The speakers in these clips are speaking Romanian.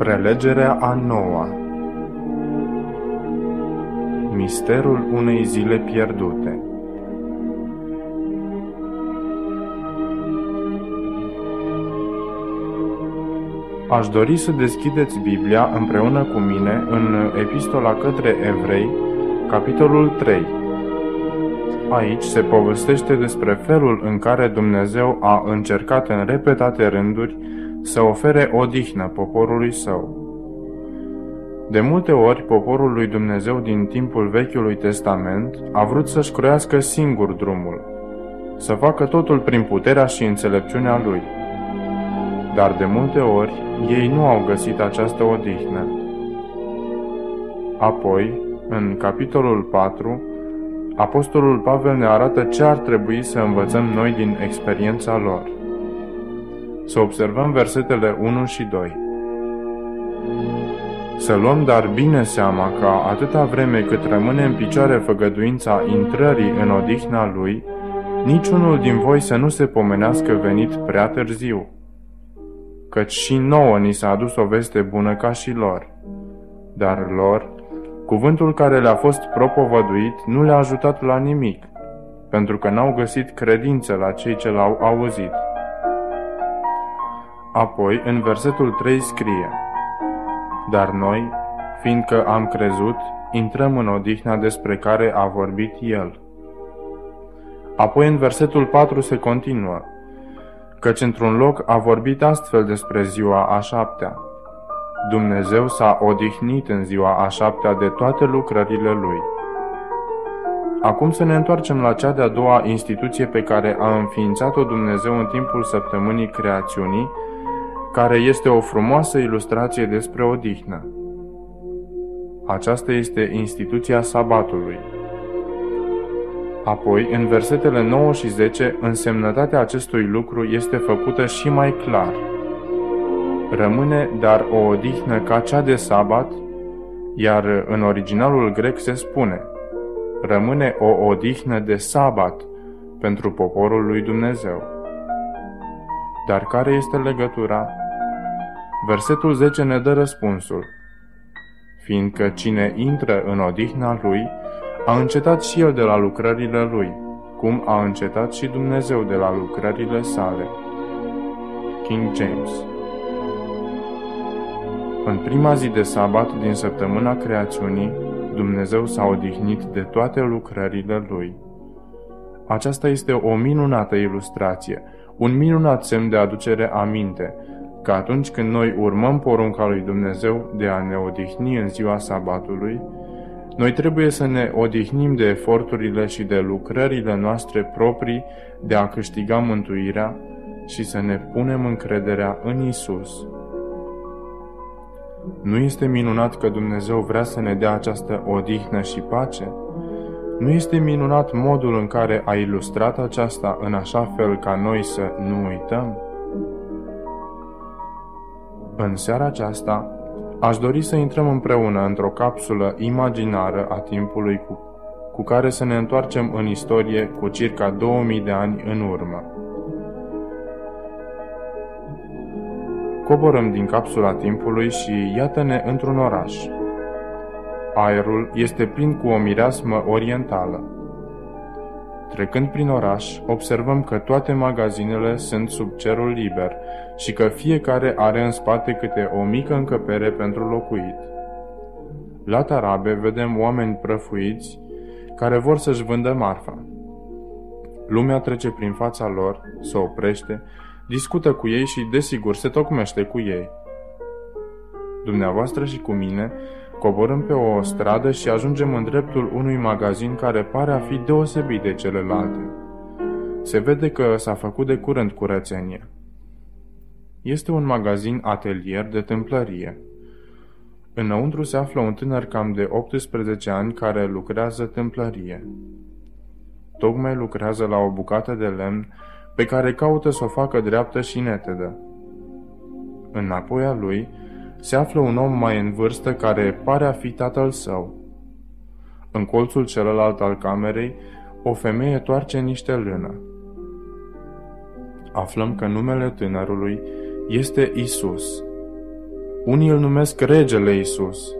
Prelegerea a noua Misterul unei zile pierdute Aș dori să deschideți Biblia împreună cu mine în Epistola către Evrei, capitolul 3. Aici se povestește despre felul în care Dumnezeu a încercat în repetate rânduri să ofere odihnă poporului său. De multe ori, poporul lui Dumnezeu din timpul Vechiului Testament a vrut să-și croiască singur drumul, să facă totul prin puterea și înțelepciunea lui. Dar de multe ori, ei nu au găsit această odihnă. Apoi, în capitolul 4, Apostolul Pavel ne arată ce ar trebui să învățăm noi din experiența lor. Să observăm versetele 1 și 2. Să luăm dar bine seama că atâta vreme cât rămâne în picioare făgăduința intrării în odihna lui, niciunul din voi să nu se pomenească venit prea târziu. Căci și nouă ni s-a adus o veste bună ca și lor. Dar lor, cuvântul care le-a fost propovăduit nu le-a ajutat la nimic, pentru că n-au găsit credință la cei ce l-au auzit. Apoi, în versetul 3 scrie Dar noi, fiindcă am crezut, intrăm în odihna despre care a vorbit El. Apoi, în versetul 4 se continuă Căci într-un loc a vorbit astfel despre ziua a șaptea. Dumnezeu s-a odihnit în ziua a șaptea de toate lucrările Lui. Acum să ne întoarcem la cea de-a doua instituție pe care a înființat-o Dumnezeu în timpul săptămânii creațiunii, care este o frumoasă ilustrație despre odihnă. Aceasta este instituția sabatului. Apoi, în versetele 9 și 10, însemnătatea acestui lucru este făcută și mai clar. Rămâne dar o odihnă ca cea de sabat, iar în originalul grec se spune Rămâne o odihnă de sabat pentru poporul lui Dumnezeu. Dar care este legătura? Versetul 10 ne dă răspunsul. Fiindcă cine intră în odihna lui, a încetat și el de la lucrările lui, cum a încetat și Dumnezeu de la lucrările sale. King James În prima zi de sabat din săptămâna creațiunii, Dumnezeu s-a odihnit de toate lucrările lui. Aceasta este o minunată ilustrație, un minunat semn de aducere aminte, că atunci când noi urmăm porunca lui Dumnezeu de a ne odihni în ziua sabatului, noi trebuie să ne odihnim de eforturile și de lucrările noastre proprii de a câștiga mântuirea și să ne punem încrederea în Isus. Nu este minunat că Dumnezeu vrea să ne dea această odihnă și pace? Nu este minunat modul în care a ilustrat aceasta în așa fel ca noi să nu uităm? În seara aceasta, aș dori să intrăm împreună într-o capsulă imaginară a timpului cu, cu care să ne întoarcem în istorie cu circa 2000 de ani în urmă. Coborăm din capsula timpului și iată-ne într-un oraș. Aerul este plin cu o mireasmă orientală. Trecând prin oraș, observăm că toate magazinele sunt sub cerul liber și că fiecare are în spate câte o mică încăpere pentru locuit. La tarabe vedem oameni prăfuiți care vor să-și vândă marfa. Lumea trece prin fața lor, se oprește, discută cu ei și, desigur, se tocmește cu ei. Dumneavoastră și cu mine Coborâm pe o stradă și ajungem în dreptul unui magazin care pare a fi deosebit de celelalte. Se vede că s-a făcut de curând curățenie. Este un magazin atelier de tâmplărie. Înăuntru se află un tânăr cam de 18 ani care lucrează tâmplărie. Tocmai lucrează la o bucată de lemn pe care caută să o facă dreaptă și netedă. Înapoi a lui se află un om mai în vârstă care pare a fi tatăl său. În colțul celălalt al camerei, o femeie toarce niște lână. Aflăm că numele tânărului este Isus. Unii îl numesc regele Isus.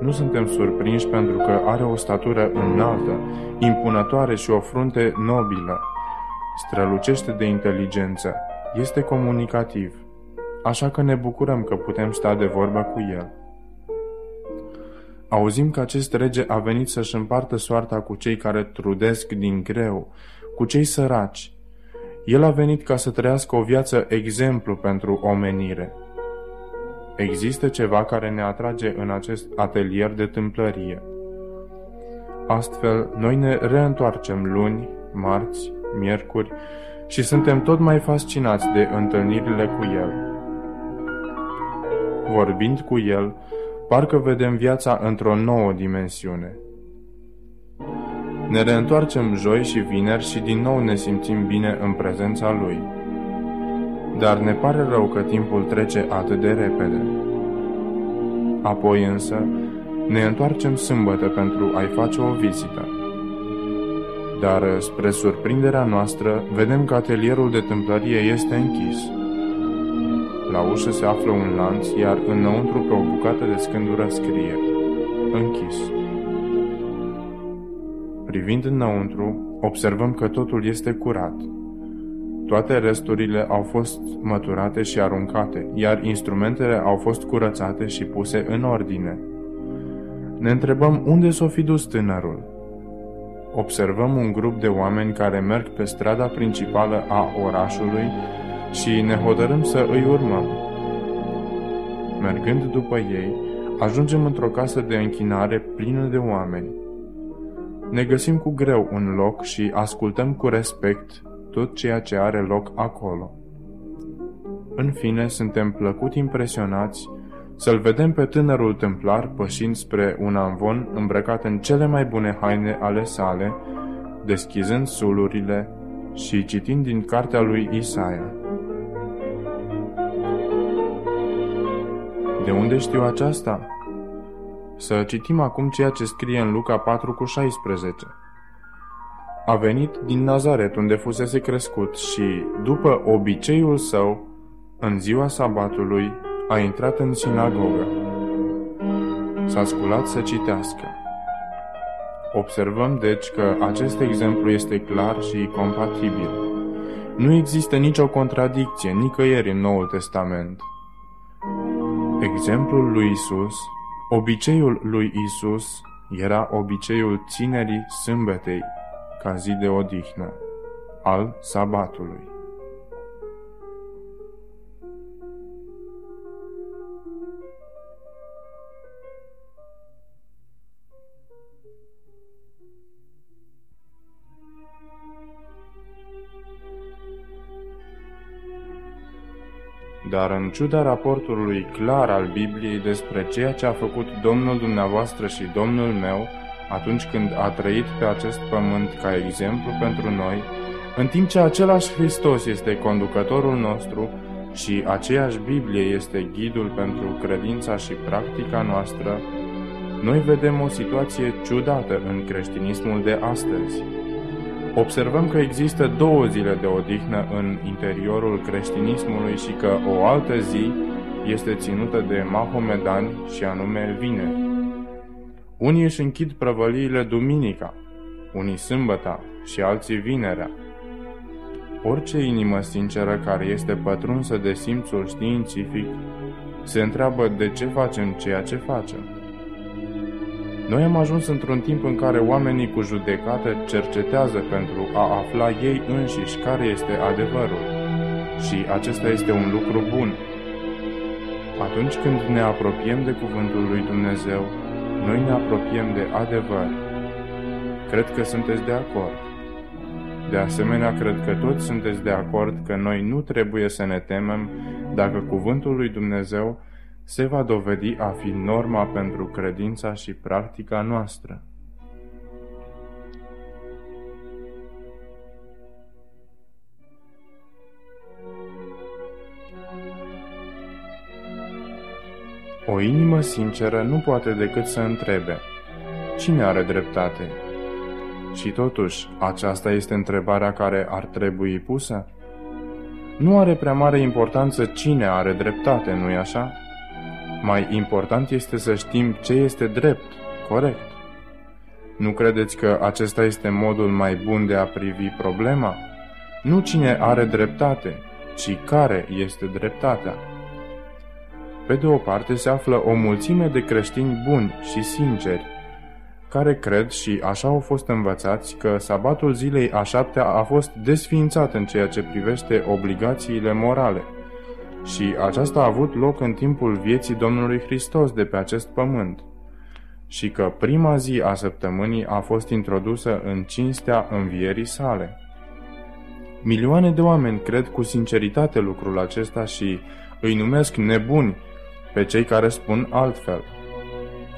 Nu suntem surprinși pentru că are o statură înaltă, impunătoare și o frunte nobilă. Strălucește de inteligență, este comunicativ, așa că ne bucurăm că putem sta de vorbă cu el. Auzim că acest rege a venit să-și împartă soarta cu cei care trudesc din greu, cu cei săraci. El a venit ca să trăiască o viață exemplu pentru omenire. Există ceva care ne atrage în acest atelier de tâmplărie. Astfel, noi ne reîntoarcem luni, marți, miercuri și suntem tot mai fascinați de întâlnirile cu El. Vorbind cu El, parcă vedem viața într-o nouă dimensiune. Ne reîntoarcem joi și vineri și din nou ne simțim bine în prezența Lui. Dar ne pare rău că timpul trece atât de repede. Apoi însă ne întoarcem sâmbătă pentru a-i face o vizită. Dar, spre surprinderea noastră, vedem că atelierul de tâmplărie este închis – la ușă se află un lanț, iar înăuntru pe o bucată de scândură scrie Închis. Privind înăuntru, observăm că totul este curat. Toate resturile au fost măturate și aruncate, iar instrumentele au fost curățate și puse în ordine. Ne întrebăm unde s-o fi dus tânărul. Observăm un grup de oameni care merg pe strada principală a orașului și ne hotărâm să îi urmăm. Mergând după ei, ajungem într-o casă de închinare plină de oameni. Ne găsim cu greu un loc și ascultăm cu respect tot ceea ce are loc acolo. În fine, suntem plăcut impresionați să-l vedem pe tânărul templar pășind spre un amvon îmbrăcat în cele mai bune haine ale sale, deschizând sulurile și citind din cartea lui Isaia. De unde știu aceasta? Să citim acum ceea ce scrie în Luca 4 cu 16. A venit din Nazaret, unde fusese crescut, și, după obiceiul său, în ziua sabatului, a intrat în sinagogă. S-a sculat să citească. Observăm, deci, că acest exemplu este clar și compatibil. Nu există nicio contradicție nicăieri în Noul Testament. Exemplul lui Isus, obiceiul lui Isus era obiceiul ținerii sâmbetei ca zi de odihnă, al sabatului. Dar în ciuda raportului clar al Bibliei despre ceea ce a făcut Domnul dumneavoastră și Domnul meu atunci când a trăit pe acest pământ ca exemplu pentru noi, în timp ce același Hristos este conducătorul nostru și aceeași Biblie este ghidul pentru credința și practica noastră, noi vedem o situație ciudată în creștinismul de astăzi observăm că există două zile de odihnă în interiorul creștinismului și că o altă zi este ținută de mahomedani și anume vineri. Unii își închid prăvăliile duminica, unii sâmbăta și alții vinerea. Orice inimă sinceră care este pătrunsă de simțul științific se întreabă de ce facem ceea ce facem. Noi am ajuns într-un timp în care oamenii cu judecată cercetează pentru a afla ei înșiși care este adevărul. Și acesta este un lucru bun. Atunci când ne apropiem de Cuvântul lui Dumnezeu, noi ne apropiem de adevăr. Cred că sunteți de acord. De asemenea, cred că toți sunteți de acord că noi nu trebuie să ne temem dacă Cuvântul lui Dumnezeu se va dovedi a fi norma pentru credința și practica noastră. O inimă sinceră nu poate decât să întrebe, cine are dreptate? Și totuși, aceasta este întrebarea care ar trebui pusă? Nu are prea mare importanță cine are dreptate, nu-i așa? Mai important este să știm ce este drept, corect. Nu credeți că acesta este modul mai bun de a privi problema? Nu cine are dreptate, ci care este dreptatea. Pe de o parte se află o mulțime de creștini buni și sinceri, care cred și așa au fost învățați că sabatul zilei a șaptea a fost desființat în ceea ce privește obligațiile morale. Și aceasta a avut loc în timpul vieții Domnului Hristos de pe acest pământ. Și că prima zi a săptămânii a fost introdusă în cinstea învierii sale. Milioane de oameni cred cu sinceritate lucrul acesta și îi numesc nebuni pe cei care spun altfel.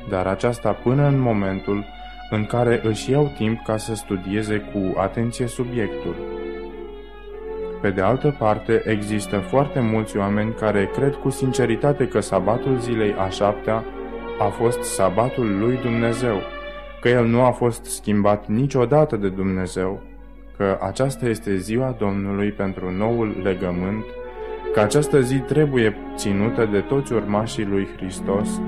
Dar aceasta până în momentul în care își iau timp ca să studieze cu atenție subiectul. Pe de altă parte, există foarte mulți oameni care cred cu sinceritate că sabatul zilei a șaptea a fost sabatul lui Dumnezeu, că el nu a fost schimbat niciodată de Dumnezeu, că aceasta este ziua Domnului pentru noul legământ, că această zi trebuie ținută de toți urmașii lui Hristos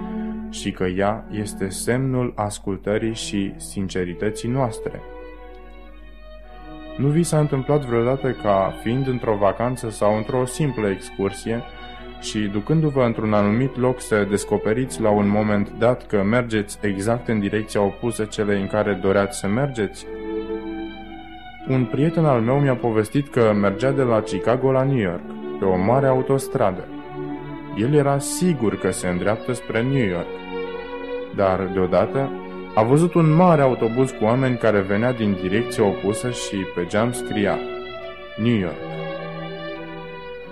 și că ea este semnul ascultării și sincerității noastre. Nu vi s-a întâmplat vreodată ca, fiind într-o vacanță sau într-o simplă excursie, și ducându-vă într-un anumit loc să descoperiți la un moment dat că mergeți exact în direcția opusă celei în care doreați să mergeți? Un prieten al meu mi-a povestit că mergea de la Chicago la New York, pe o mare autostradă. El era sigur că se îndreaptă spre New York. Dar, deodată, a văzut un mare autobuz cu oameni care venea din direcția opusă și pe geam scria New York.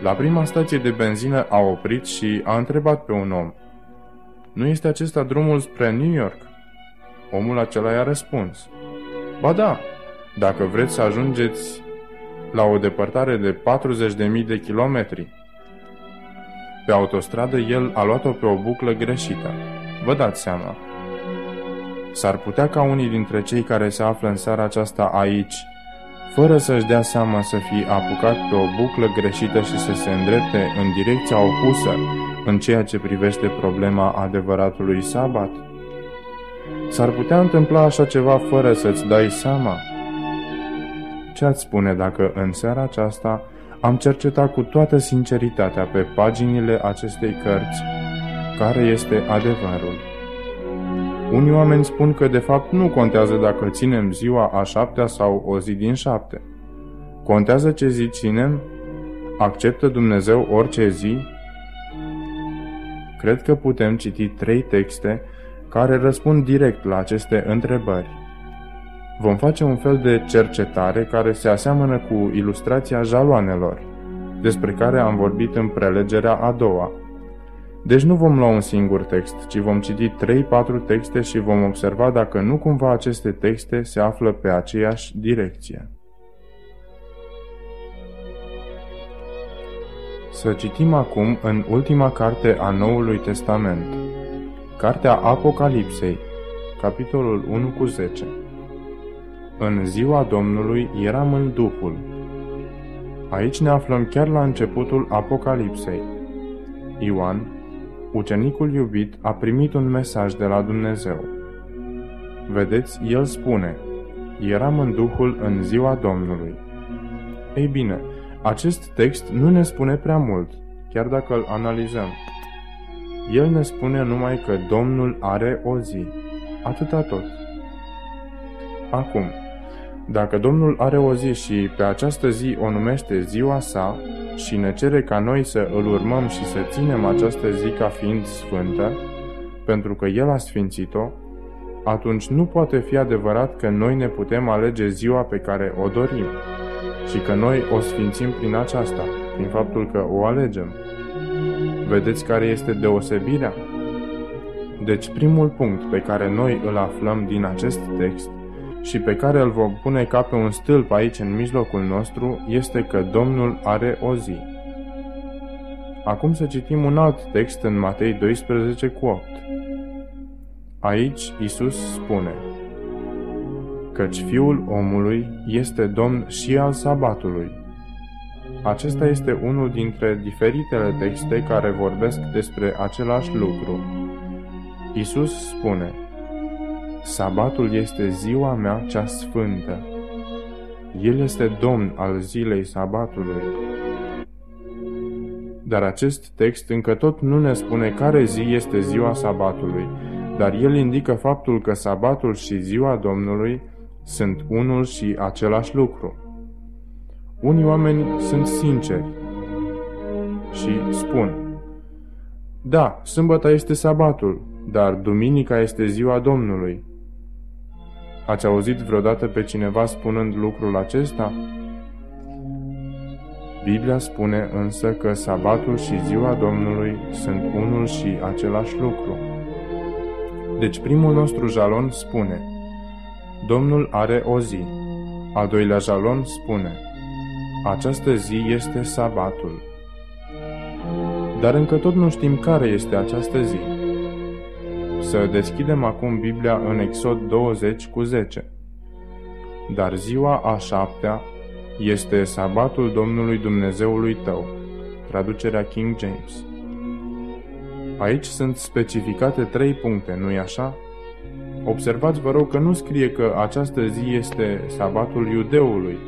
La prima stație de benzină a oprit și a întrebat pe un om Nu este acesta drumul spre New York? Omul acela i-a răspuns Ba da, dacă vreți să ajungeți la o depărtare de 40.000 de kilometri. Pe autostradă el a luat-o pe o buclă greșită. Vă dați seama. S-ar putea ca unii dintre cei care se află în seara aceasta aici, fără să-și dea seama să fie apucat pe o buclă greșită și să se îndrepte în direcția opusă în ceea ce privește problema adevăratului sabat? S-ar putea întâmpla așa ceva fără să-ți dai seama? Ce ați spune dacă în seara aceasta am cercetat cu toată sinceritatea pe paginile acestei cărți care este adevărul? Unii oameni spun că de fapt nu contează dacă ținem ziua a șaptea sau o zi din șapte. Contează ce zi ținem? Acceptă Dumnezeu orice zi? Cred că putem citi trei texte care răspund direct la aceste întrebări. Vom face un fel de cercetare care se aseamănă cu ilustrația jaloanelor, despre care am vorbit în prelegerea a doua. Deci nu vom lua un singur text, ci vom citi 3-4 texte și vom observa dacă nu cumva aceste texte se află pe aceeași direcție. Să citim acum în ultima carte a Noului Testament, Cartea Apocalipsei, capitolul 1 cu 10. În ziua Domnului eram în Duhul. Aici ne aflăm chiar la începutul Apocalipsei. Ioan, ucenicul iubit, a primit un mesaj de la Dumnezeu. Vedeți, el spune, eram în Duhul în ziua Domnului. Ei bine, acest text nu ne spune prea mult, chiar dacă îl analizăm. El ne spune numai că Domnul are o zi. Atâta tot. Acum, dacă Domnul are o zi și pe această zi o numește ziua sa și ne cere ca noi să îl urmăm și să ținem această zi ca fiind sfântă, pentru că El a sfințit-o, atunci nu poate fi adevărat că noi ne putem alege ziua pe care o dorim și că noi o sfințim prin aceasta, prin faptul că o alegem. Vedeți care este deosebirea? Deci primul punct pe care noi îl aflăm din acest text și pe care îl vom pune ca pe un stâlp aici în mijlocul nostru este că Domnul are o zi. Acum să citim un alt text în Matei 12 cu 8. Aici Isus spune Căci Fiul omului este Domn și al sabatului. Acesta este unul dintre diferitele texte care vorbesc despre același lucru. Isus spune, Sabatul este ziua mea cea sfântă. El este domn al zilei sabatului. Dar acest text încă tot nu ne spune care zi este ziua sabatului, dar el indică faptul că sabatul și ziua Domnului sunt unul și același lucru. Unii oameni sunt sinceri și spun, da, sâmbăta este sabatul, dar duminica este ziua Domnului. Ați auzit vreodată pe cineva spunând lucrul acesta? Biblia spune însă că sabatul și ziua Domnului sunt unul și același lucru. Deci primul nostru jalon spune, Domnul are o zi. Al doilea jalon spune, această zi este sabatul. Dar încă tot nu știm care este această zi. Să deschidem acum Biblia în Exod 20 cu 10. Dar ziua a șaptea este sabatul Domnului Dumnezeului tău. Traducerea King James. Aici sunt specificate trei puncte, nu-i așa? Observați, vă rog, că nu scrie că această zi este sabatul iudeului.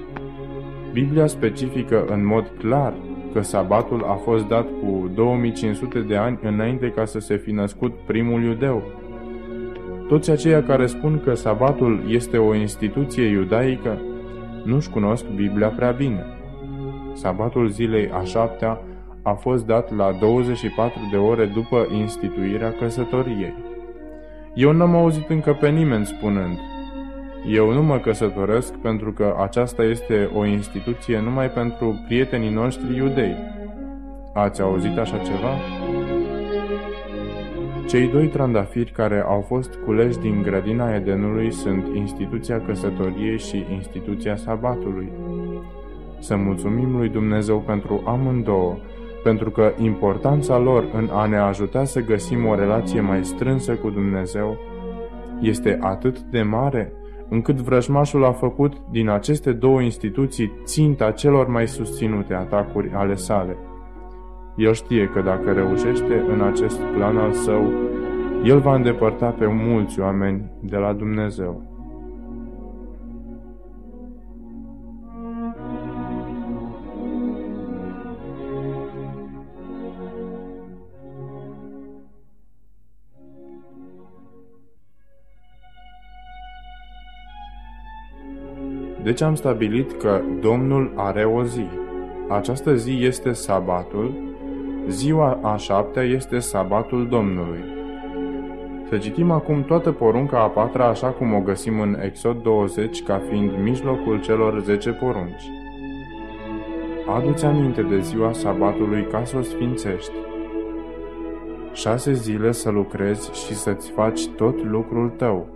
Biblia specifică în mod clar că sabatul a fost dat cu 2500 de ani înainte ca să se fi născut primul iudeu. Toți aceia care spun că sabatul este o instituție iudaică nu-și cunosc Biblia prea bine. Sabatul zilei a șaptea a fost dat la 24 de ore după instituirea căsătoriei. Eu n-am auzit încă pe nimeni spunând, eu nu mă căsătoresc pentru că aceasta este o instituție numai pentru prietenii noștri iudei. Ați auzit așa ceva? Cei doi trandafiri care au fost culeși din grădina Edenului sunt instituția căsătoriei și instituția sabatului. Să mulțumim lui Dumnezeu pentru amândouă, pentru că importanța lor în a ne ajuta să găsim o relație mai strânsă cu Dumnezeu este atât de mare, încât vrăjmașul a făcut din aceste două instituții ținta celor mai susținute atacuri ale sale. El știe că dacă reușește în acest plan al său, el va îndepărta pe mulți oameni de la Dumnezeu. Deci am stabilit că Domnul are o zi. Această zi este sabatul, ziua a șaptea este sabatul Domnului. Să citim acum toată porunca a patra așa cum o găsim în Exod 20 ca fiind mijlocul celor zece porunci. Adu-ți aminte de ziua sabatului ca să o sfințești. Șase zile să lucrezi și să-ți faci tot lucrul tău,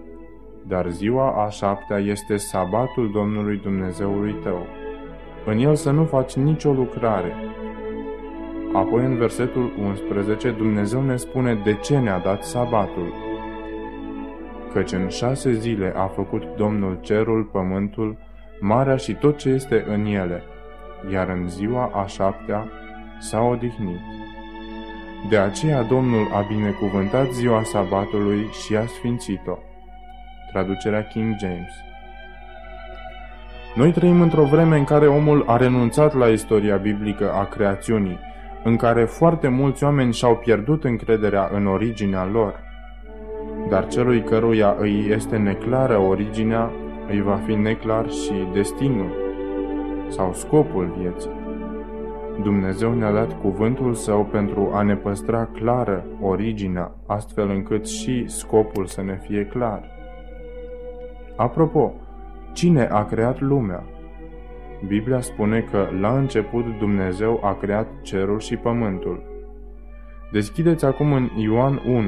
dar ziua a șaptea este sabatul Domnului Dumnezeului tău. În el să nu faci nicio lucrare. Apoi în versetul 11 Dumnezeu ne spune de ce ne-a dat sabatul. Căci în șase zile a făcut Domnul cerul, pământul, marea și tot ce este în ele, iar în ziua a șaptea s-a odihnit. De aceea Domnul a binecuvântat ziua sabatului și a sfințit-o traducerea King James. Noi trăim într-o vreme în care omul a renunțat la istoria biblică a creațiunii, în care foarte mulți oameni și-au pierdut încrederea în originea lor. Dar celui căruia îi este neclară originea, îi va fi neclar și destinul sau scopul vieții. Dumnezeu ne-a dat cuvântul său pentru a ne păstra clară originea, astfel încât și scopul să ne fie clar. Apropo, cine a creat lumea? Biblia spune că la început Dumnezeu a creat cerul și pământul. Deschideți acum în Ioan 1.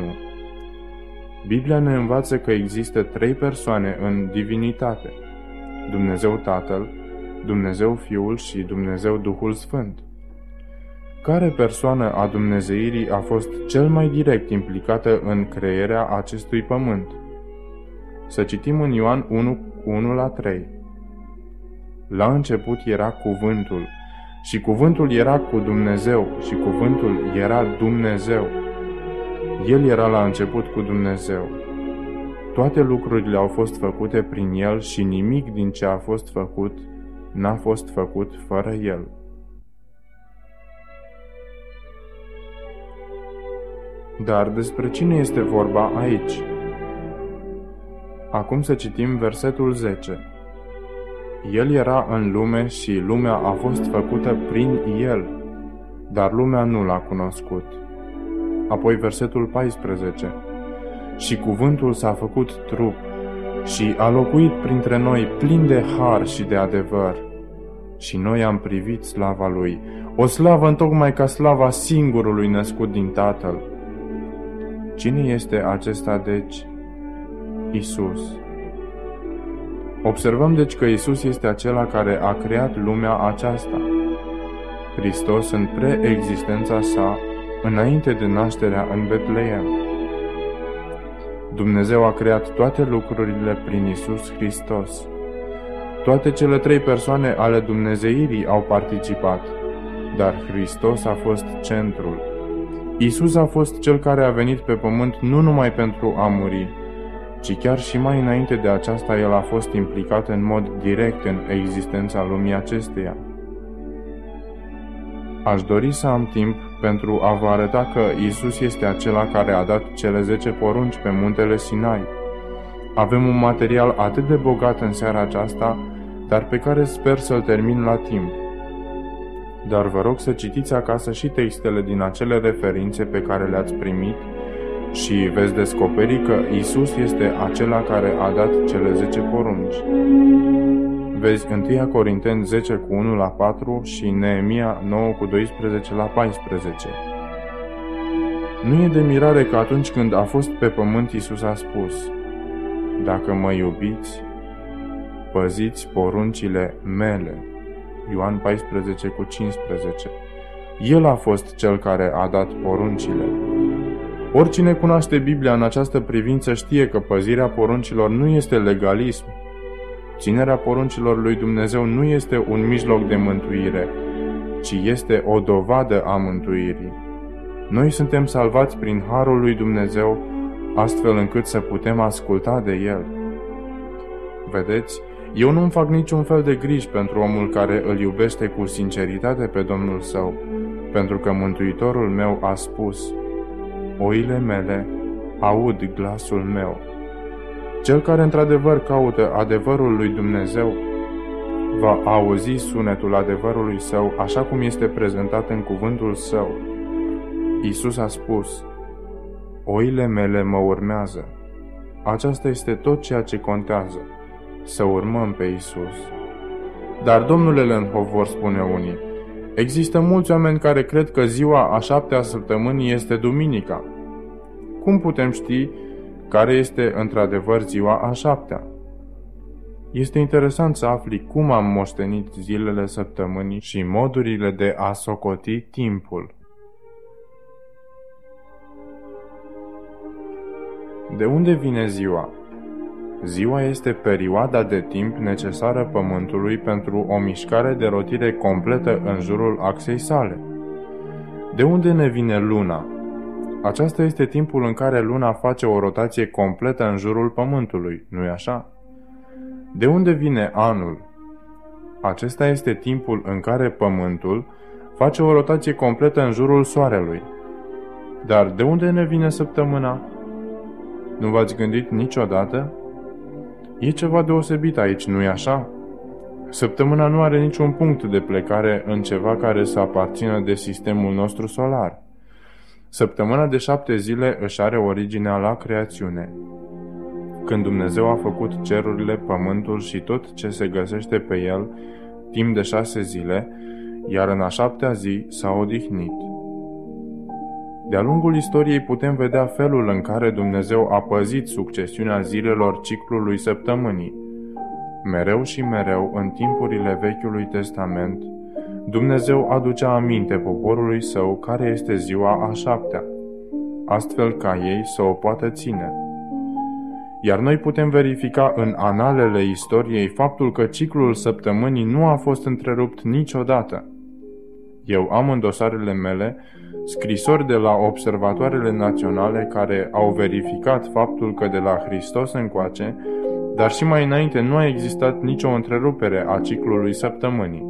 Biblia ne învață că există trei persoane în divinitate. Dumnezeu Tatăl, Dumnezeu Fiul și Dumnezeu Duhul Sfânt. Care persoană a Dumnezeirii a fost cel mai direct implicată în crearea acestui pământ? Să citim în Ioan 1, 1 la 3. La început era cuvântul Și cuvântul era cu Dumnezeu și cuvântul era Dumnezeu. El era la început cu Dumnezeu. Toate lucrurile au fost făcute prin El și nimic din ce a fost făcut n-a fost făcut fără El. Dar despre cine este vorba aici? Acum să citim versetul 10. El era în lume și lumea a fost făcută prin El, dar lumea nu l-a cunoscut. Apoi versetul 14. Și cuvântul s-a făcut trup și a locuit printre noi plin de har și de adevăr. Și noi am privit slava lui, o slavă întocmai ca slava singurului născut din Tatăl. Cine este acesta, deci? Isus. Observăm deci că Isus este acela care a creat lumea aceasta. Hristos în preexistența sa, înainte de nașterea în Betleem. Dumnezeu a creat toate lucrurile prin Isus Hristos. Toate cele trei persoane ale Dumnezeirii au participat, dar Hristos a fost centrul. Isus a fost cel care a venit pe pământ nu numai pentru a muri, ci chiar și mai înainte de aceasta el a fost implicat în mod direct în existența lumii acesteia. Aș dori să am timp pentru a vă arăta că Isus este acela care a dat cele zece porunci pe muntele Sinai. Avem un material atât de bogat în seara aceasta, dar pe care sper să-l termin la timp. Dar vă rog să citiți acasă și textele din acele referințe pe care le-ați primit și veți descoperi că Isus este acela care a dat cele 10 porunci. Vezi 1 Corinteni 10 cu 1 la 4 și Neemia 9 cu 12 la 14. Nu e de mirare că atunci când a fost pe pământ Isus a spus Dacă mă iubiți, păziți poruncile mele. Ioan 14 cu 15. El a fost cel care a dat poruncile. Oricine cunoaște Biblia în această privință știe că păzirea poruncilor nu este legalism. Ținerea poruncilor lui Dumnezeu nu este un mijloc de mântuire, ci este o dovadă a mântuirii. Noi suntem salvați prin harul lui Dumnezeu, astfel încât să putem asculta de El. Vedeți, eu nu-mi fac niciun fel de griji pentru omul care îl iubește cu sinceritate pe Domnul său, pentru că Mântuitorul meu a spus – oile mele aud glasul meu. Cel care într-adevăr caută adevărul lui Dumnezeu va auzi sunetul adevărului său așa cum este prezentat în cuvântul său. Isus a spus, Oile mele mă urmează. Aceasta este tot ceea ce contează, să urmăm pe Isus. Dar, domnule Lenhov, vor spune unii, Există mulți oameni care cred că ziua a șaptea săptămânii este duminica. Cum putem ști care este într-adevăr ziua a șaptea? Este interesant să afli cum am moștenit zilele săptămânii și modurile de a socoti timpul. De unde vine ziua? Ziua este perioada de timp necesară Pământului pentru o mișcare de rotire completă în jurul axei sale. De unde ne vine luna? Aceasta este timpul în care luna face o rotație completă în jurul Pământului, nu-i așa? De unde vine anul? Acesta este timpul în care Pământul face o rotație completă în jurul Soarelui. Dar de unde ne vine săptămâna? Nu v-ați gândit niciodată? E ceva deosebit aici, nu-i așa? Săptămâna nu are niciun punct de plecare în ceva care să aparțină de sistemul nostru solar. Săptămâna de șapte zile își are originea la creațiune. Când Dumnezeu a făcut cerurile, pământul și tot ce se găsește pe el, timp de șase zile, iar în a șaptea zi s-a odihnit. De-a lungul istoriei putem vedea felul în care Dumnezeu a păzit succesiunea zilelor ciclului săptămânii. Mereu și mereu, în timpurile Vechiului Testament, Dumnezeu aducea aminte poporului său care este ziua a șaptea, astfel ca ei să o poată ține. Iar noi putem verifica în analele istoriei faptul că ciclul săptămânii nu a fost întrerupt niciodată. Eu am în dosarele mele scrisori de la observatoarele naționale care au verificat faptul că de la Hristos încoace, dar și mai înainte nu a existat nicio întrerupere a ciclului săptămânii.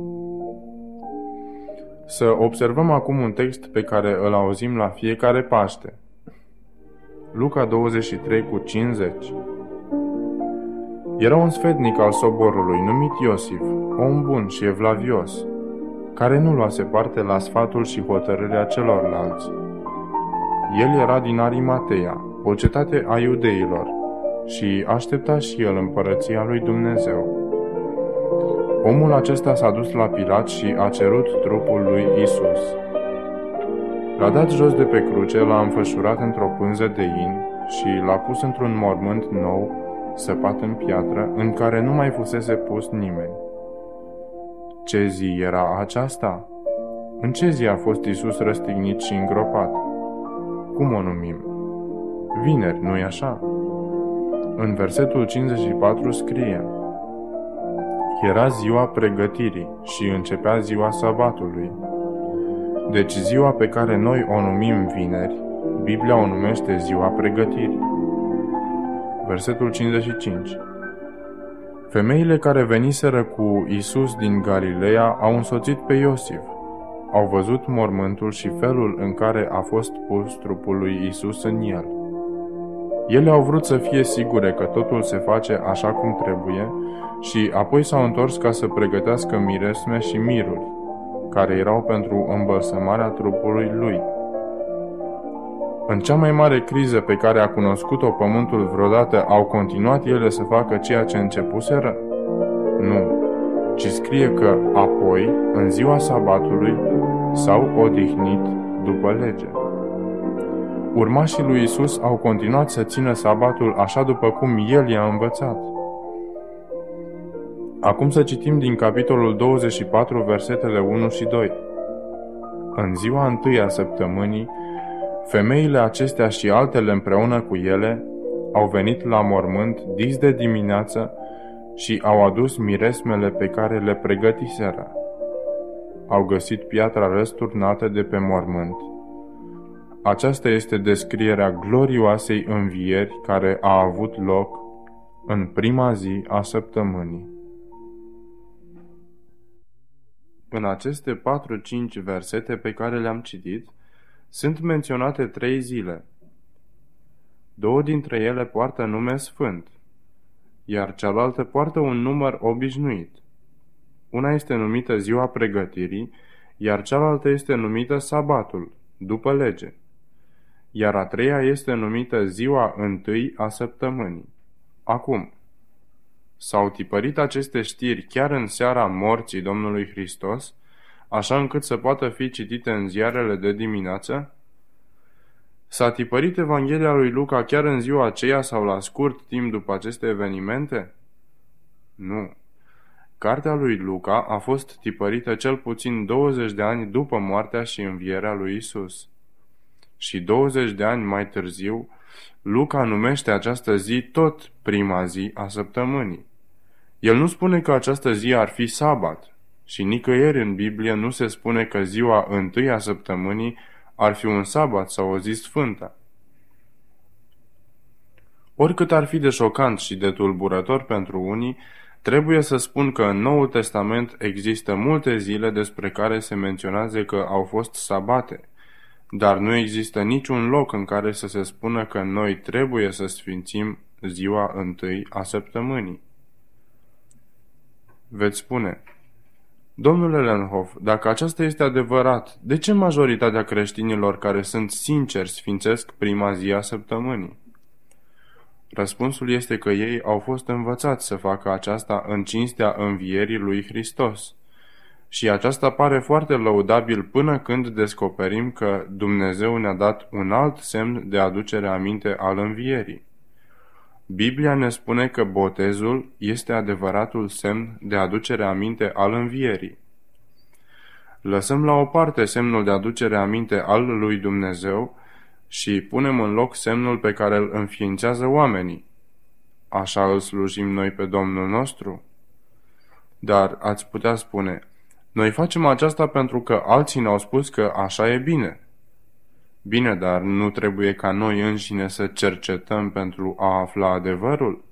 Să observăm acum un text pe care îl auzim la fiecare Paște. Luca 23 cu 50 Era un sfetnic al soborului numit Iosif, om bun și evlavios, care nu luase parte la sfatul și hotărârea celorlalți. El era din Arimatea, o cetate a iudeilor, și aștepta și el împărăția lui Dumnezeu. Omul acesta s-a dus la Pilat și a cerut trupul lui Isus. L-a dat jos de pe cruce, l-a înfășurat într-o pânză de in și l-a pus într-un mormânt nou, săpat în piatră, în care nu mai fusese pus nimeni. Ce zi era aceasta? În ce zi a fost Isus răstignit și îngropat? Cum o numim? Vineri, nu-i așa? În versetul 54 scrie Era ziua pregătirii și începea ziua sabatului. Deci ziua pe care noi o numim vineri, Biblia o numește ziua pregătirii. Versetul 55 Femeile care veniseră cu Isus din Galileea au însoțit pe Iosif. Au văzut mormântul și felul în care a fost pus trupul lui Isus în el. Ele au vrut să fie sigure că totul se face așa cum trebuie și apoi s-au întors ca să pregătească miresme și miruri, care erau pentru îmbălsămarea trupului lui. În cea mai mare criză pe care a cunoscut-o pământul vreodată, au continuat ele să facă ceea ce începuseră? Nu, ci scrie că apoi, în ziua sabatului, s-au odihnit după lege. Urmașii lui Isus au continuat să țină sabatul așa după cum El i-a învățat. Acum să citim din capitolul 24, versetele 1 și 2. În ziua întâia săptămânii, femeile acestea și altele împreună cu ele au venit la mormânt dis de dimineață și au adus miresmele pe care le pregătiseră. Au găsit piatra răsturnată de pe mormânt aceasta este descrierea glorioasei învieri care a avut loc în prima zi a săptămânii. În aceste 4-5 versete pe care le-am citit, sunt menționate trei zile. Două dintre ele poartă nume sfânt, iar cealaltă poartă un număr obișnuit. Una este numită ziua pregătirii, iar cealaltă este numită sabatul, după lege iar a treia este numită ziua întâi a săptămânii. Acum, s-au tipărit aceste știri chiar în seara morții Domnului Hristos, așa încât să poată fi citite în ziarele de dimineață? S-a tipărit Evanghelia lui Luca chiar în ziua aceea sau la scurt timp după aceste evenimente? Nu. Cartea lui Luca a fost tipărită cel puțin 20 de ani după moartea și învierea lui Isus și 20 de ani mai târziu, Luca numește această zi tot prima zi a săptămânii. El nu spune că această zi ar fi sabat și nicăieri în Biblie nu se spune că ziua întâi a săptămânii ar fi un sabat sau o zi sfântă. Oricât ar fi de șocant și de tulburător pentru unii, trebuie să spun că în Noul Testament există multe zile despre care se menționează că au fost sabate – dar nu există niciun loc în care să se spună că noi trebuie să sfințim ziua întâi a săptămânii. Veți spune, Domnule Lenhoff, dacă aceasta este adevărat, de ce majoritatea creștinilor care sunt sinceri sfințesc prima zi a săptămânii? Răspunsul este că ei au fost învățați să facă aceasta în cinstea învierii lui Hristos. Și aceasta pare foarte lăudabil până când descoperim că Dumnezeu ne-a dat un alt semn de aducere aminte al învierii. Biblia ne spune că botezul este adevăratul semn de aducere aminte al învierii. Lăsăm la o parte semnul de aducere aminte al lui Dumnezeu și punem în loc semnul pe care îl înființează oamenii. Așa îl slujim noi pe Domnul nostru? Dar ați putea spune, Noi facem aceasta pentru că alții ne-au spus că așa e bine. Bine, dar nu trebuie ca noi înșine să cercetăm pentru a afla adevărul?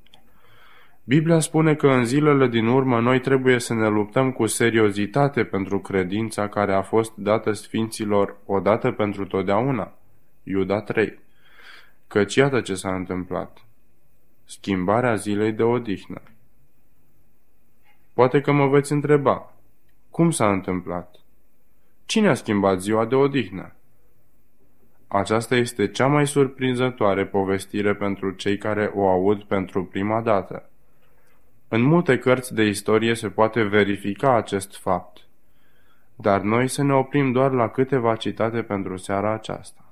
Biblia spune că în zilele din urmă noi trebuie să ne luptăm cu seriozitate pentru credința care a fost dată sfinților odată pentru totdeauna. Iuda 3. Căci iată ce s-a întâmplat. Schimbarea zilei de odihnă. Poate că mă veți întreba, cum s-a întâmplat? Cine a schimbat ziua de odihnă? Aceasta este cea mai surprinzătoare povestire pentru cei care o aud pentru prima dată. În multe cărți de istorie se poate verifica acest fapt, dar noi să ne oprim doar la câteva citate pentru seara aceasta.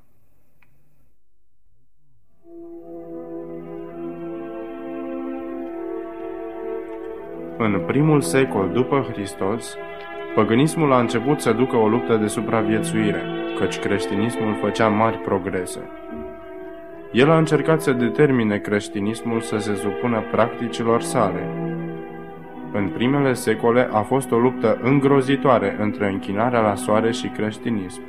În primul secol după Hristos, păgânismul a început să ducă o luptă de supraviețuire, căci creștinismul făcea mari progrese. El a încercat să determine creștinismul să se supună practicilor sale. În primele secole a fost o luptă îngrozitoare între închinarea la soare și creștinism.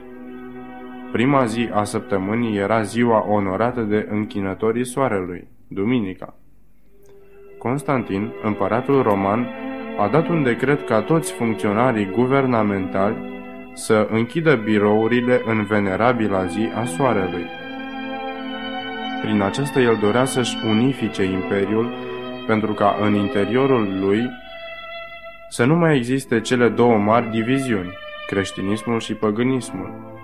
Prima zi a săptămânii era ziua onorată de închinătorii soarelui, duminica. Constantin, împăratul roman, a dat un decret ca toți funcționarii guvernamentali să închidă birourile în venerabila zi a soarelui. Prin aceasta el dorea să-și unifice imperiul pentru ca în interiorul lui să nu mai existe cele două mari diviziuni, creștinismul și păgânismul.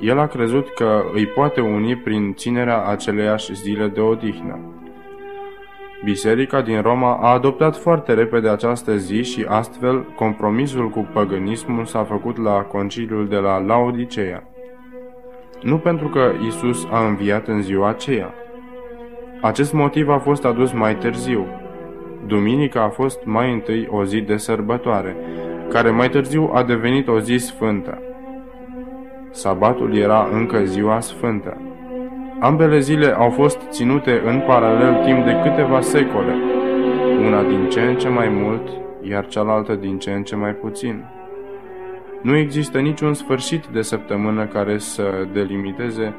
El a crezut că îi poate uni prin ținerea aceleiași zile de odihnă. Biserica din Roma a adoptat foarte repede această zi și astfel compromisul cu păgânismul s-a făcut la conciliul de la Laodicea. Nu pentru că Isus a înviat în ziua aceea. Acest motiv a fost adus mai târziu. Duminica a fost mai întâi o zi de sărbătoare, care mai târziu a devenit o zi sfântă. Sabatul era încă ziua sfântă. Ambele zile au fost ținute în paralel timp de câteva secole, una din ce în ce mai mult, iar cealaltă din ce în ce mai puțin. Nu există niciun sfârșit de săptămână care să delimiteze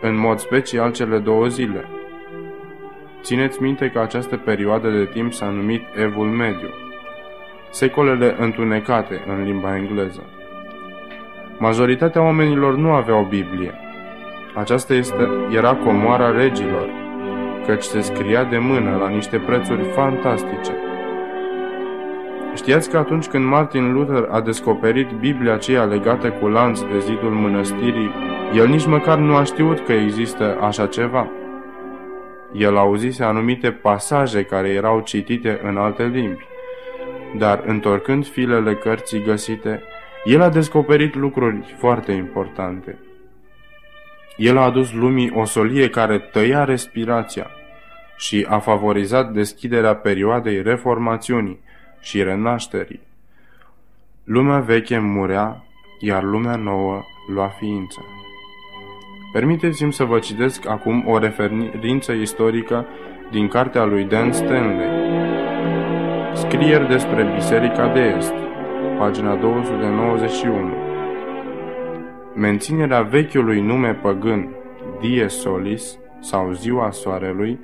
în mod special cele două zile. Țineți minte că această perioadă de timp s-a numit Evul Mediu, secolele întunecate în limba engleză. Majoritatea oamenilor nu aveau Biblie, aceasta este, era comoara regilor, căci se scria de mână la niște prețuri fantastice. Știați că atunci când Martin Luther a descoperit Biblia aceea legată cu lanț de zidul mănăstirii, el nici măcar nu a știut că există așa ceva. El auzise anumite pasaje care erau citite în alte limbi, dar întorcând filele cărții găsite, el a descoperit lucruri foarte importante – el a adus lumii o solie care tăia respirația și a favorizat deschiderea perioadei reformațiunii și renașterii. Lumea veche murea, iar lumea nouă lua ființă. Permiteți-mi să vă citesc acum o referință istorică din cartea lui Dan Stanley. Scrieri despre Biserica de Est, pagina 291 menținerea vechiului nume păgân Dies Solis sau Ziua Soarelui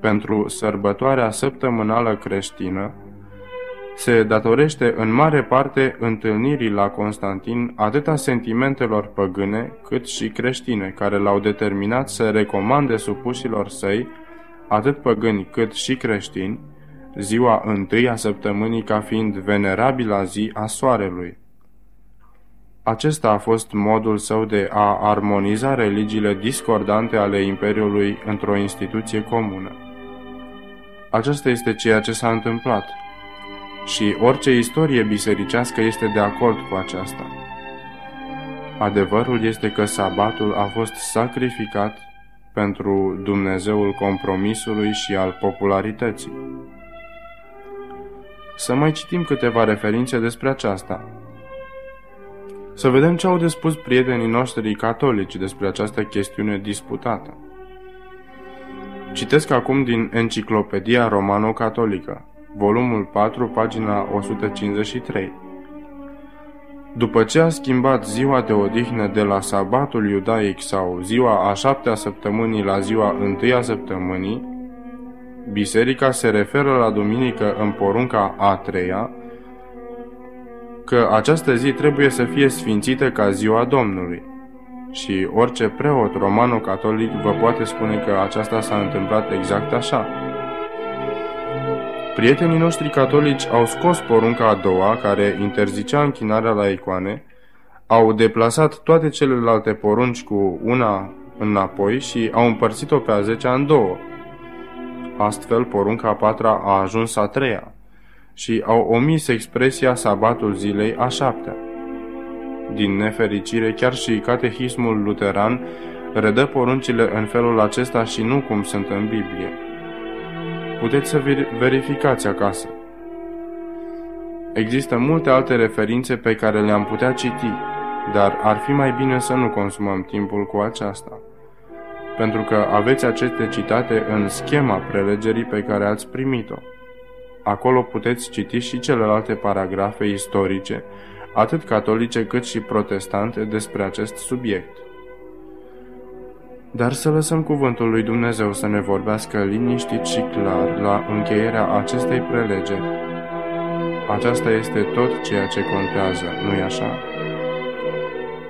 pentru sărbătoarea săptămânală creștină se datorește în mare parte întâlnirii la Constantin atât a sentimentelor păgâne cât și creștine, care l-au determinat să recomande supușilor săi, atât păgâni cât și creștini, ziua întâi a săptămânii ca fiind venerabila zi a soarelui. Acesta a fost modul său de a armoniza religiile discordante ale Imperiului într-o instituție comună. Aceasta este ceea ce s-a întâmplat și orice istorie bisericească este de acord cu aceasta. Adevărul este că sabatul a fost sacrificat pentru Dumnezeul compromisului și al popularității. Să mai citim câteva referințe despre aceasta. Să vedem ce au de spus prietenii noștri catolici despre această chestiune disputată. Citesc acum din Enciclopedia Romano-Catolică, volumul 4, pagina 153. După ce a schimbat ziua de odihnă de la sabatul iudaic sau ziua a șaptea săptămânii la ziua întâia săptămânii, biserica se referă la duminică în porunca a treia, că această zi trebuie să fie sfințită ca ziua Domnului. Și orice preot romano-catolic vă poate spune că aceasta s-a întâmplat exact așa. Prietenii noștri catolici au scos porunca a doua, care interzicea închinarea la icoane, au deplasat toate celelalte porunci cu una înapoi și au împărțit-o pe a zecea în două. Astfel, porunca a patra a ajuns a treia și au omis expresia sabatul zilei a șaptea. Din nefericire, chiar și catehismul luteran redă poruncile în felul acesta și nu cum sunt în Biblie. Puteți să verificați acasă. Există multe alte referințe pe care le-am putea citi, dar ar fi mai bine să nu consumăm timpul cu aceasta. Pentru că aveți aceste citate în schema prelegerii pe care ați primit-o. Acolo puteți citi și celelalte paragrafe istorice, atât catolice cât și protestante, despre acest subiect. Dar să lăsăm cuvântul lui Dumnezeu să ne vorbească liniștit și clar la încheierea acestei prelegeri. Aceasta este tot ceea ce contează, nu-i așa?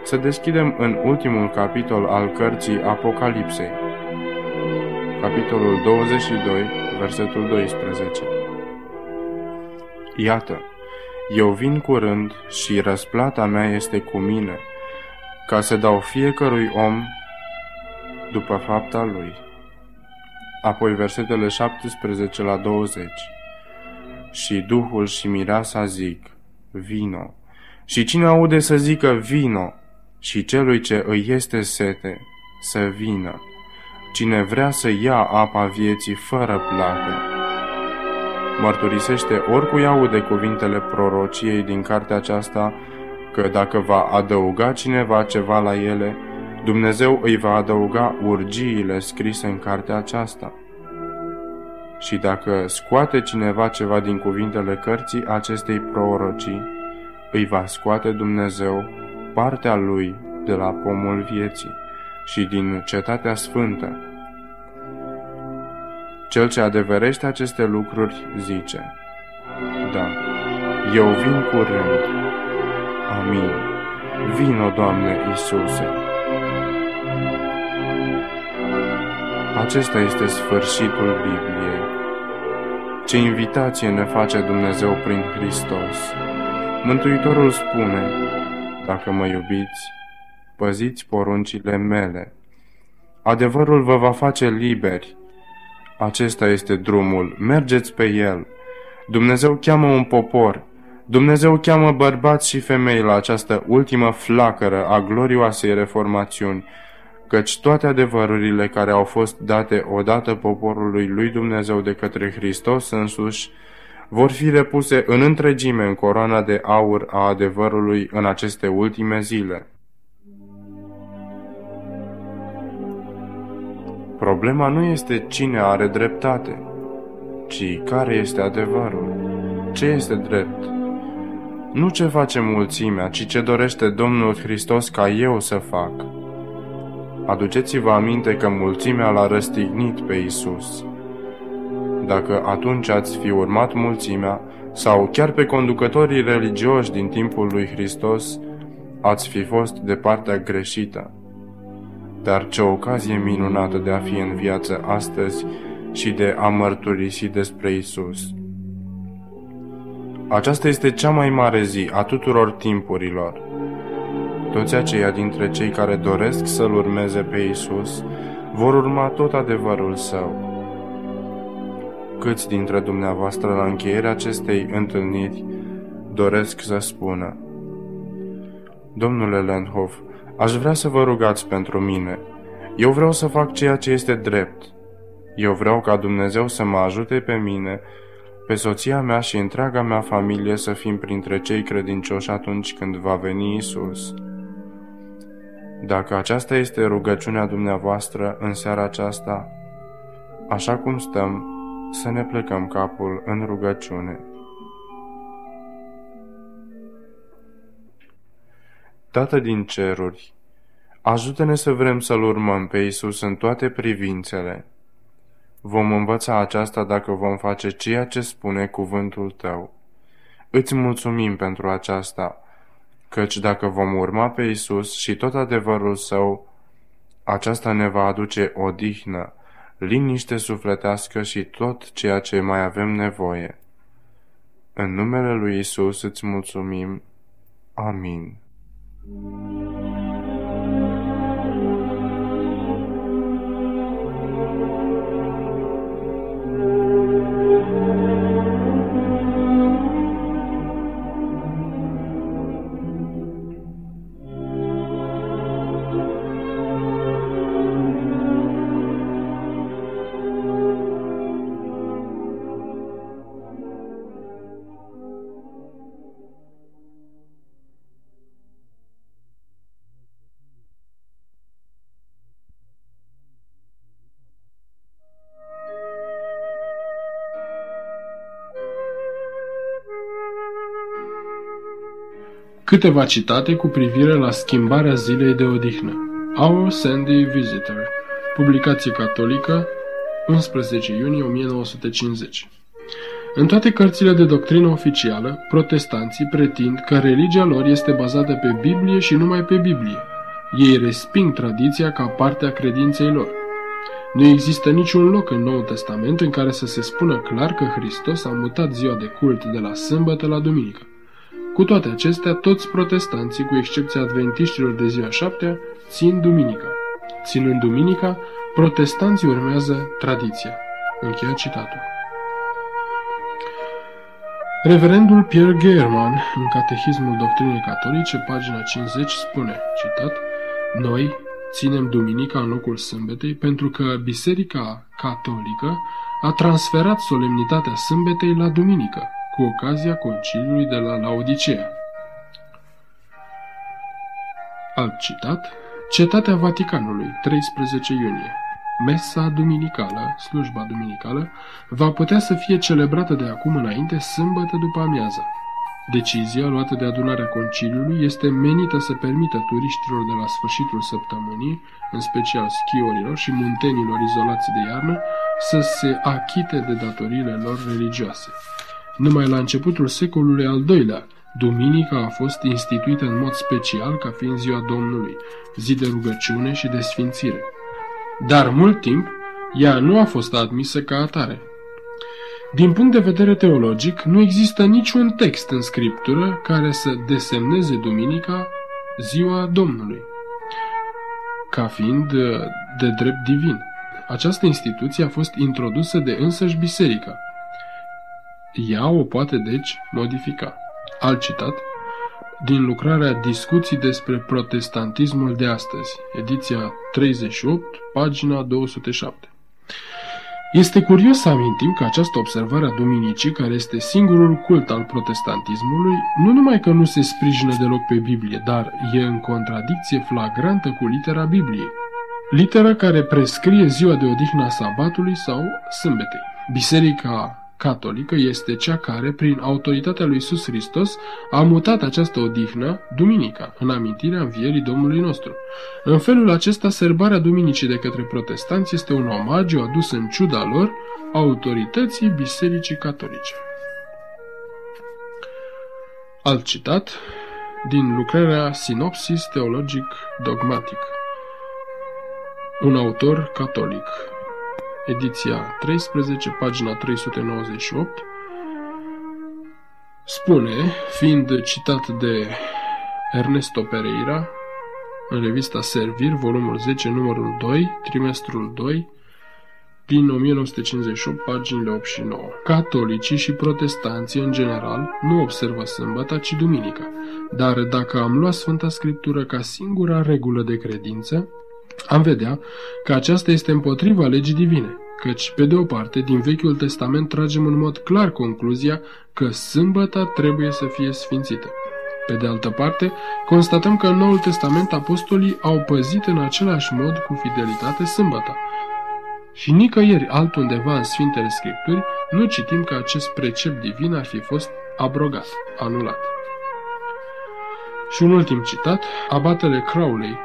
Să deschidem în ultimul capitol al cărții Apocalipsei, capitolul 22, versetul 12. Iată, eu vin curând și răsplata mea este cu mine, ca să dau fiecărui om după fapta lui. Apoi versetele 17 la 20. Și Duhul și Mireasa zic, vino. Și cine aude să zică vino, și celui ce îi este sete, să vină. Cine vrea să ia apa vieții fără plată. Mărturisește oricui aude cuvintele prorociei din cartea aceasta, că dacă va adăuga cineva ceva la ele, Dumnezeu îi va adăuga urgiile scrise în cartea aceasta. Și dacă scoate cineva ceva din cuvintele cărții acestei prorocii, îi va scoate Dumnezeu partea lui de la pomul vieții și din cetatea sfântă. Cel ce adeverește aceste lucruri zice, Da, eu vin curând. Amin. Vino, Doamne Iisuse. Acesta este sfârșitul Bibliei. Ce invitație ne face Dumnezeu prin Hristos. Mântuitorul spune, dacă mă iubiți, păziți poruncile mele. Adevărul vă va face liberi. Acesta este drumul, mergeți pe el. Dumnezeu cheamă un popor, Dumnezeu cheamă bărbați și femei la această ultimă flacără a glorioasei reformațiuni, căci toate adevărurile care au fost date odată poporului lui Dumnezeu de către Hristos însuși, vor fi repuse în întregime în coroana de aur a adevărului în aceste ultime zile. Problema nu este cine are dreptate, ci care este adevărul, ce este drept. Nu ce face mulțimea, ci ce dorește Domnul Hristos ca eu să fac. Aduceți-vă aminte că mulțimea l-a răstignit pe Isus. Dacă atunci ați fi urmat mulțimea, sau chiar pe conducătorii religioși din timpul lui Hristos, ați fi fost de partea greșită. Dar ce ocazie minunată de a fi în viață astăzi și de a mărturisi despre Isus. Aceasta este cea mai mare zi a tuturor timpurilor. Toți aceia dintre cei care doresc să-L urmeze pe Isus vor urma tot adevărul Său. Câți dintre dumneavoastră la încheierea acestei întâlniri doresc să spună Domnule Landhoff, Aș vrea să vă rugați pentru mine. Eu vreau să fac ceea ce este drept. Eu vreau ca Dumnezeu să mă ajute pe mine, pe soția mea și întreaga mea familie să fim printre cei credincioși atunci când va veni Isus. Dacă aceasta este rugăciunea dumneavoastră în seara aceasta, așa cum stăm, să ne plecăm capul în rugăciune. Tată din ceruri, ajută-ne să vrem să-L urmăm pe Isus în toate privințele. Vom învăța aceasta dacă vom face ceea ce spune cuvântul Tău. Îți mulțumim pentru aceasta, căci dacă vom urma pe Isus și tot adevărul Său, aceasta ne va aduce odihnă, liniște sufletească și tot ceea ce mai avem nevoie. În numele lui Isus îți mulțumim. Amin. Thank you. Câteva citate cu privire la schimbarea zilei de odihnă. Our Sunday Visitor, publicație catolică, 11 iunie 1950. În toate cărțile de doctrină oficială, protestanții pretind că religia lor este bazată pe Biblie și numai pe Biblie. Ei resping tradiția ca parte a credinței lor. Nu există niciun loc în Noul Testament în care să se spună clar că Hristos a mutat ziua de cult de la sâmbătă la duminică. Cu toate acestea, toți protestanții, cu excepția adventiștilor de ziua șaptea, țin duminica. Ținând duminica, protestanții urmează tradiția. Încheia citatul. Reverendul Pierre German, în Catehismul Doctrinei Catolice, pagina 50, spune, citat, Noi ținem duminica în locul sâmbetei pentru că Biserica Catolică a transferat solemnitatea sâmbetei la duminică, cu ocazia conciliului de la Laodicea. Alt citat, Cetatea Vaticanului, 13 iunie. Mesa duminicală, slujba duminicală, va putea să fie celebrată de acum înainte sâmbătă după amiază. Decizia luată de adunarea conciliului este menită să permită turiștilor de la sfârșitul săptămânii, în special schiorilor și muntenilor izolați de iarnă, să se achite de datoriile lor religioase. Numai la începutul secolului al doilea, duminica a fost instituită în mod special ca fiind ziua Domnului, zi de rugăciune și de sfințire. Dar mult timp, ea nu a fost admisă ca atare. Din punct de vedere teologic, nu există niciun text în scriptură care să desemneze duminica ziua Domnului, ca fiind de drept divin. Această instituție a fost introdusă de însăși biserica, ea o poate, deci, modifica. Alt citat, din lucrarea Discuții despre protestantismul de astăzi, ediția 38, pagina 207. Este curios să amintim că această observare a Duminicii, care este singurul cult al protestantismului, nu numai că nu se sprijină deloc pe Biblie, dar e în contradicție flagrantă cu litera Bibliei. Litera care prescrie ziua de odihnă a sabatului sau sâmbetei. Biserica catolică este cea care, prin autoritatea lui Iisus Hristos, a mutat această odihnă, duminica, în amintirea învierii Domnului nostru. În felul acesta, sărbarea duminicii de către protestanți este un omagiu adus în ciuda lor autorității Bisericii Catolice. Alt citat din lucrarea Sinopsis Teologic Dogmatic. Un autor catolic, ediția 13, pagina 398, spune, fiind citat de Ernesto Pereira, în revista Servir, volumul 10, numărul 2, trimestrul 2, din 1958, paginile 8 și 9. Catolicii și protestanții, în general, nu observă sâmbăta, ci duminica. Dar dacă am luat Sfânta Scriptură ca singura regulă de credință, am vedea că aceasta este împotriva legii divine, căci, pe de o parte, din Vechiul Testament tragem în mod clar concluzia că sâmbăta trebuie să fie sfințită. Pe de altă parte, constatăm că în Noul Testament apostolii au păzit în același mod cu fidelitate sâmbăta. Și nicăieri altundeva în Sfintele Scripturi nu citim că acest precept divin ar fi fost abrogat, anulat. Și un ultim citat, abatele Crowley,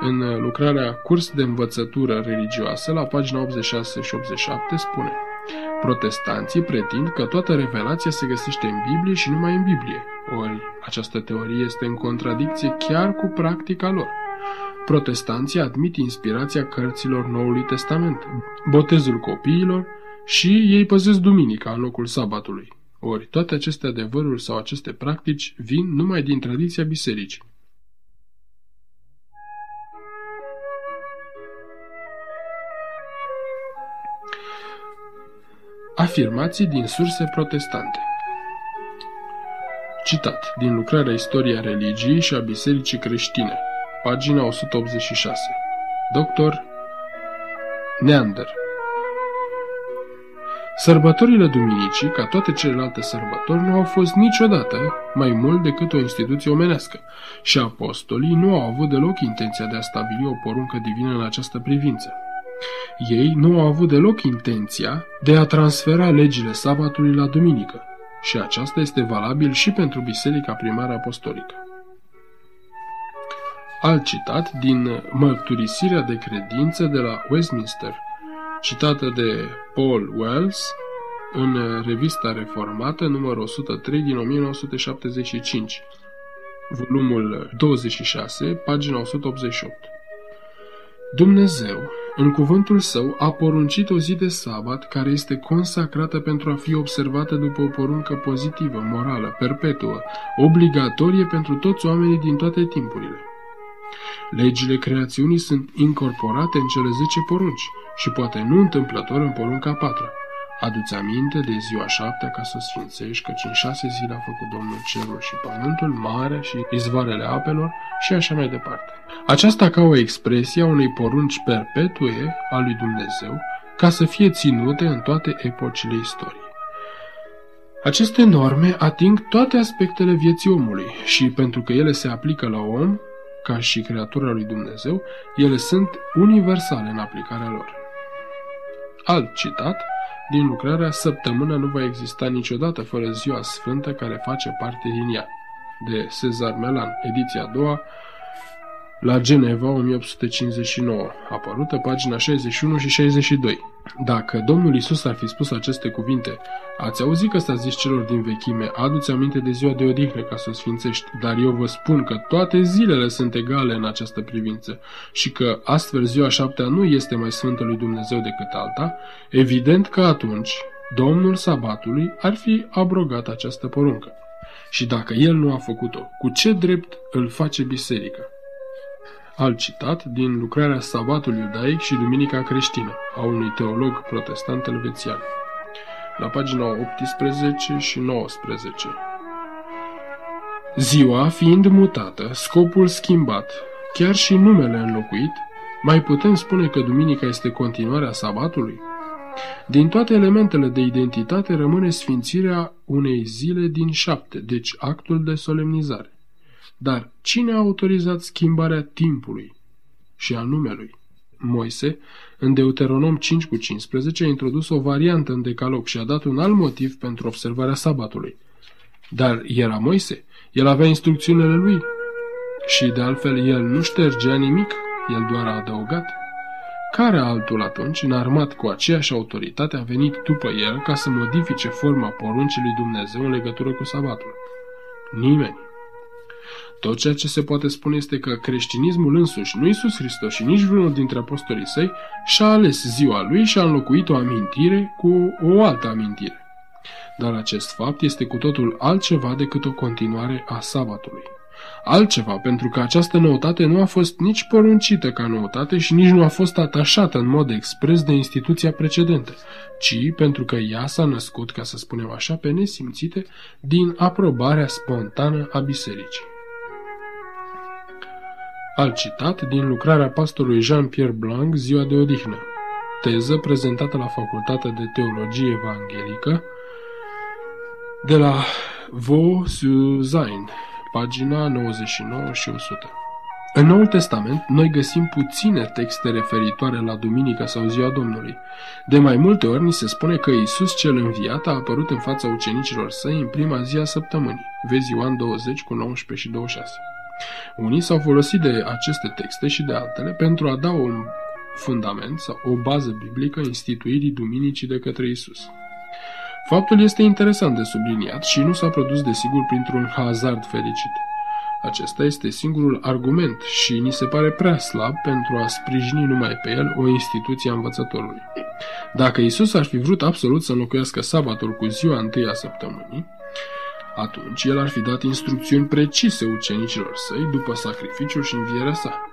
în lucrarea Curs de învățătură religioasă, la pagina 86 și 87, spune Protestanții pretind că toată revelația se găsește în Biblie și numai în Biblie. Ori această teorie este în contradicție chiar cu practica lor. Protestanții admit inspirația cărților Noului Testament, botezul copiilor și ei păzesc duminica în locul sabatului. Ori toate aceste adevăruri sau aceste practici vin numai din tradiția bisericii. Afirmații din surse protestante Citat din lucrarea Istoria religiei și a Bisericii creștine, pagina 186. Dr. Neander Sărbătorile duminicii, ca toate celelalte sărbători, nu au fost niciodată mai mult decât o instituție omenească și apostolii nu au avut deloc intenția de a stabili o poruncă divină în această privință. Ei nu au avut deloc intenția de a transfera legile sabatului la duminică și aceasta este valabil și pentru Biserica Primară Apostolică. Alt citat din Mărturisirea de credință de la Westminster, citată de Paul Wells în Revista Reformată, numărul 103 din 1975, volumul 26, pagina 188. Dumnezeu, în cuvântul său, a poruncit o zi de sabat care este consacrată pentru a fi observată după o poruncă pozitivă, morală, perpetuă, obligatorie pentru toți oamenii din toate timpurile. Legile creațiunii sunt incorporate în cele zece porunci și poate nu întâmplător în porunca patra. Aduți aminte de ziua șaptea ca să o sfințești, căci în șase zile a făcut Domnul cerul și pământul, marea și izvoarele apelor și așa mai departe. Aceasta ca o expresie a unei porunci perpetue a lui Dumnezeu, ca să fie ținute în toate epocile istoriei. Aceste norme ating toate aspectele vieții omului și pentru că ele se aplică la om, ca și creatura lui Dumnezeu, ele sunt universale în aplicarea lor. Alt citat, din lucrarea Săptămâna nu va exista niciodată fără ziua sfântă care face parte din ea, de Cezar Melan, ediția a doua, la Geneva 1859, apărută pagina 61 și 62. Dacă Domnul Isus ar fi spus aceste cuvinte, ați auzit că s-a zis celor din vechime, adu-ți aminte de ziua de odihnă ca să o sfințești, dar eu vă spun că toate zilele sunt egale în această privință și că astfel ziua șaptea nu este mai sfântă lui Dumnezeu decât alta, evident că atunci Domnul sabatului ar fi abrogat această poruncă. Și dacă el nu a făcut-o, cu ce drept îl face biserica? Alt citat din lucrarea Sabatul iudaic și Duminica creștină a unui teolog protestant elvețian, la pagina 18 și 19. Ziua fiind mutată, scopul schimbat, chiar și numele înlocuit, mai putem spune că duminica este continuarea sabatului? Din toate elementele de identitate rămâne sfințirea unei zile din șapte, deci actul de solemnizare. Dar cine a autorizat schimbarea timpului și a numelui? Moise, în Deuteronom 5 cu 15, a introdus o variantă în decalog și a dat un alt motiv pentru observarea sabatului. Dar era Moise, el avea instrucțiunile lui și de altfel el nu ștergea nimic, el doar a adăugat. Care altul atunci, înarmat cu aceeași autoritate, a venit după el ca să modifice forma poruncii lui Dumnezeu în legătură cu sabatul? Nimeni. Tot ceea ce se poate spune este că creștinismul însuși, nu Iisus Hristos și nici vreunul dintre apostolii săi, și-a ales ziua lui și a înlocuit o amintire cu o altă amintire. Dar acest fapt este cu totul altceva decât o continuare a sabatului. Altceva, pentru că această noutate nu a fost nici poruncită ca noutate și nici nu a fost atașată în mod expres de instituția precedentă, ci pentru că ea s-a născut, ca să spunem așa, pe nesimțite, din aprobarea spontană a bisericii. Alt citat din lucrarea pastorului Jean-Pierre Blanc, Ziua de odihnă. Teză prezentată la Facultatea de Teologie Evanghelică de la Vaux-sur-Seine, pagina 99 și 100. În Noul Testament, noi găsim puține texte referitoare la Duminica sau Ziua Domnului. De mai multe ori ni se spune că Isus cel înviat a apărut în fața ucenicilor săi în prima zi a săptămânii. Vezi Ioan 20 cu 19 și 26. Unii s-au folosit de aceste texte și de altele pentru a da un fundament sau o bază biblică instituirii duminicii de către Isus. Faptul este interesant de subliniat și nu s-a produs desigur printr-un hazard fericit. Acesta este singurul argument și ni se pare prea slab pentru a sprijini numai pe el o instituție a învățătorului. Dacă Isus ar fi vrut absolut să înlocuiască sabatul cu ziua întâi a săptămânii, atunci el ar fi dat instrucțiuni precise ucenicilor săi după sacrificiul și învierea sa.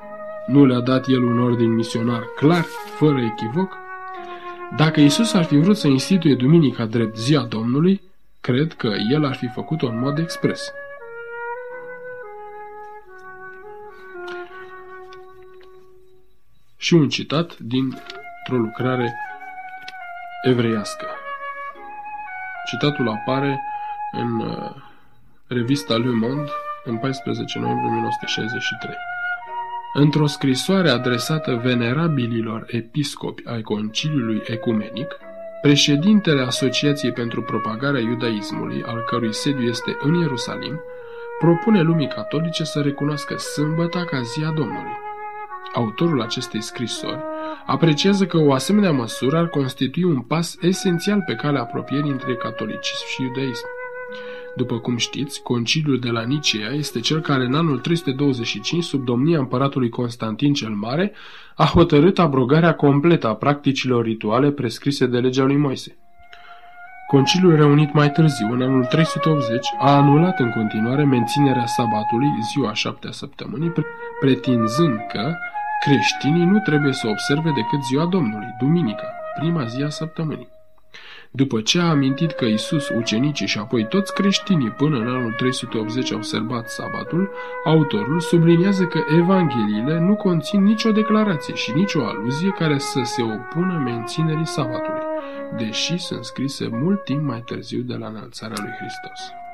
Nu le-a dat el un ordin misionar clar, fără echivoc? Dacă Isus ar fi vrut să instituie duminica drept ziua Domnului, cred că el ar fi făcut-o în mod expres. Și un citat dintr-o lucrare evreiască. Citatul apare în uh, revista Le Monde în 14 noiembrie 1963. Într-o scrisoare adresată venerabililor episcopi ai Conciliului Ecumenic, președintele Asociației pentru Propagarea Iudaismului, al cărui sediu este în Ierusalim, propune lumii catolice să recunoască sâmbăta ca zia Domnului. Autorul acestei scrisori apreciază că o asemenea măsură ar constitui un pas esențial pe calea apropierii între catolicism și iudaism. După cum știți, conciliul de la Nicea este cel care în anul 325, sub domnia împăratului Constantin cel Mare, a hotărât abrogarea completă a practicilor rituale prescrise de legea lui Moise. Conciliul reunit mai târziu, în anul 380, a anulat în continuare menținerea sabatului, ziua șaptea săptămânii, pretinzând că creștinii nu trebuie să observe decât ziua Domnului, duminica, prima zi a săptămânii. După ce a amintit că Isus, ucenicii și apoi toți creștinii până în anul 380 au observat sabatul, autorul subliniază că Evangheliile nu conțin nicio declarație și nicio aluzie care să se opună menținerii sabatului, deși sunt scrise mult timp mai târziu de la înălțarea lui Hristos.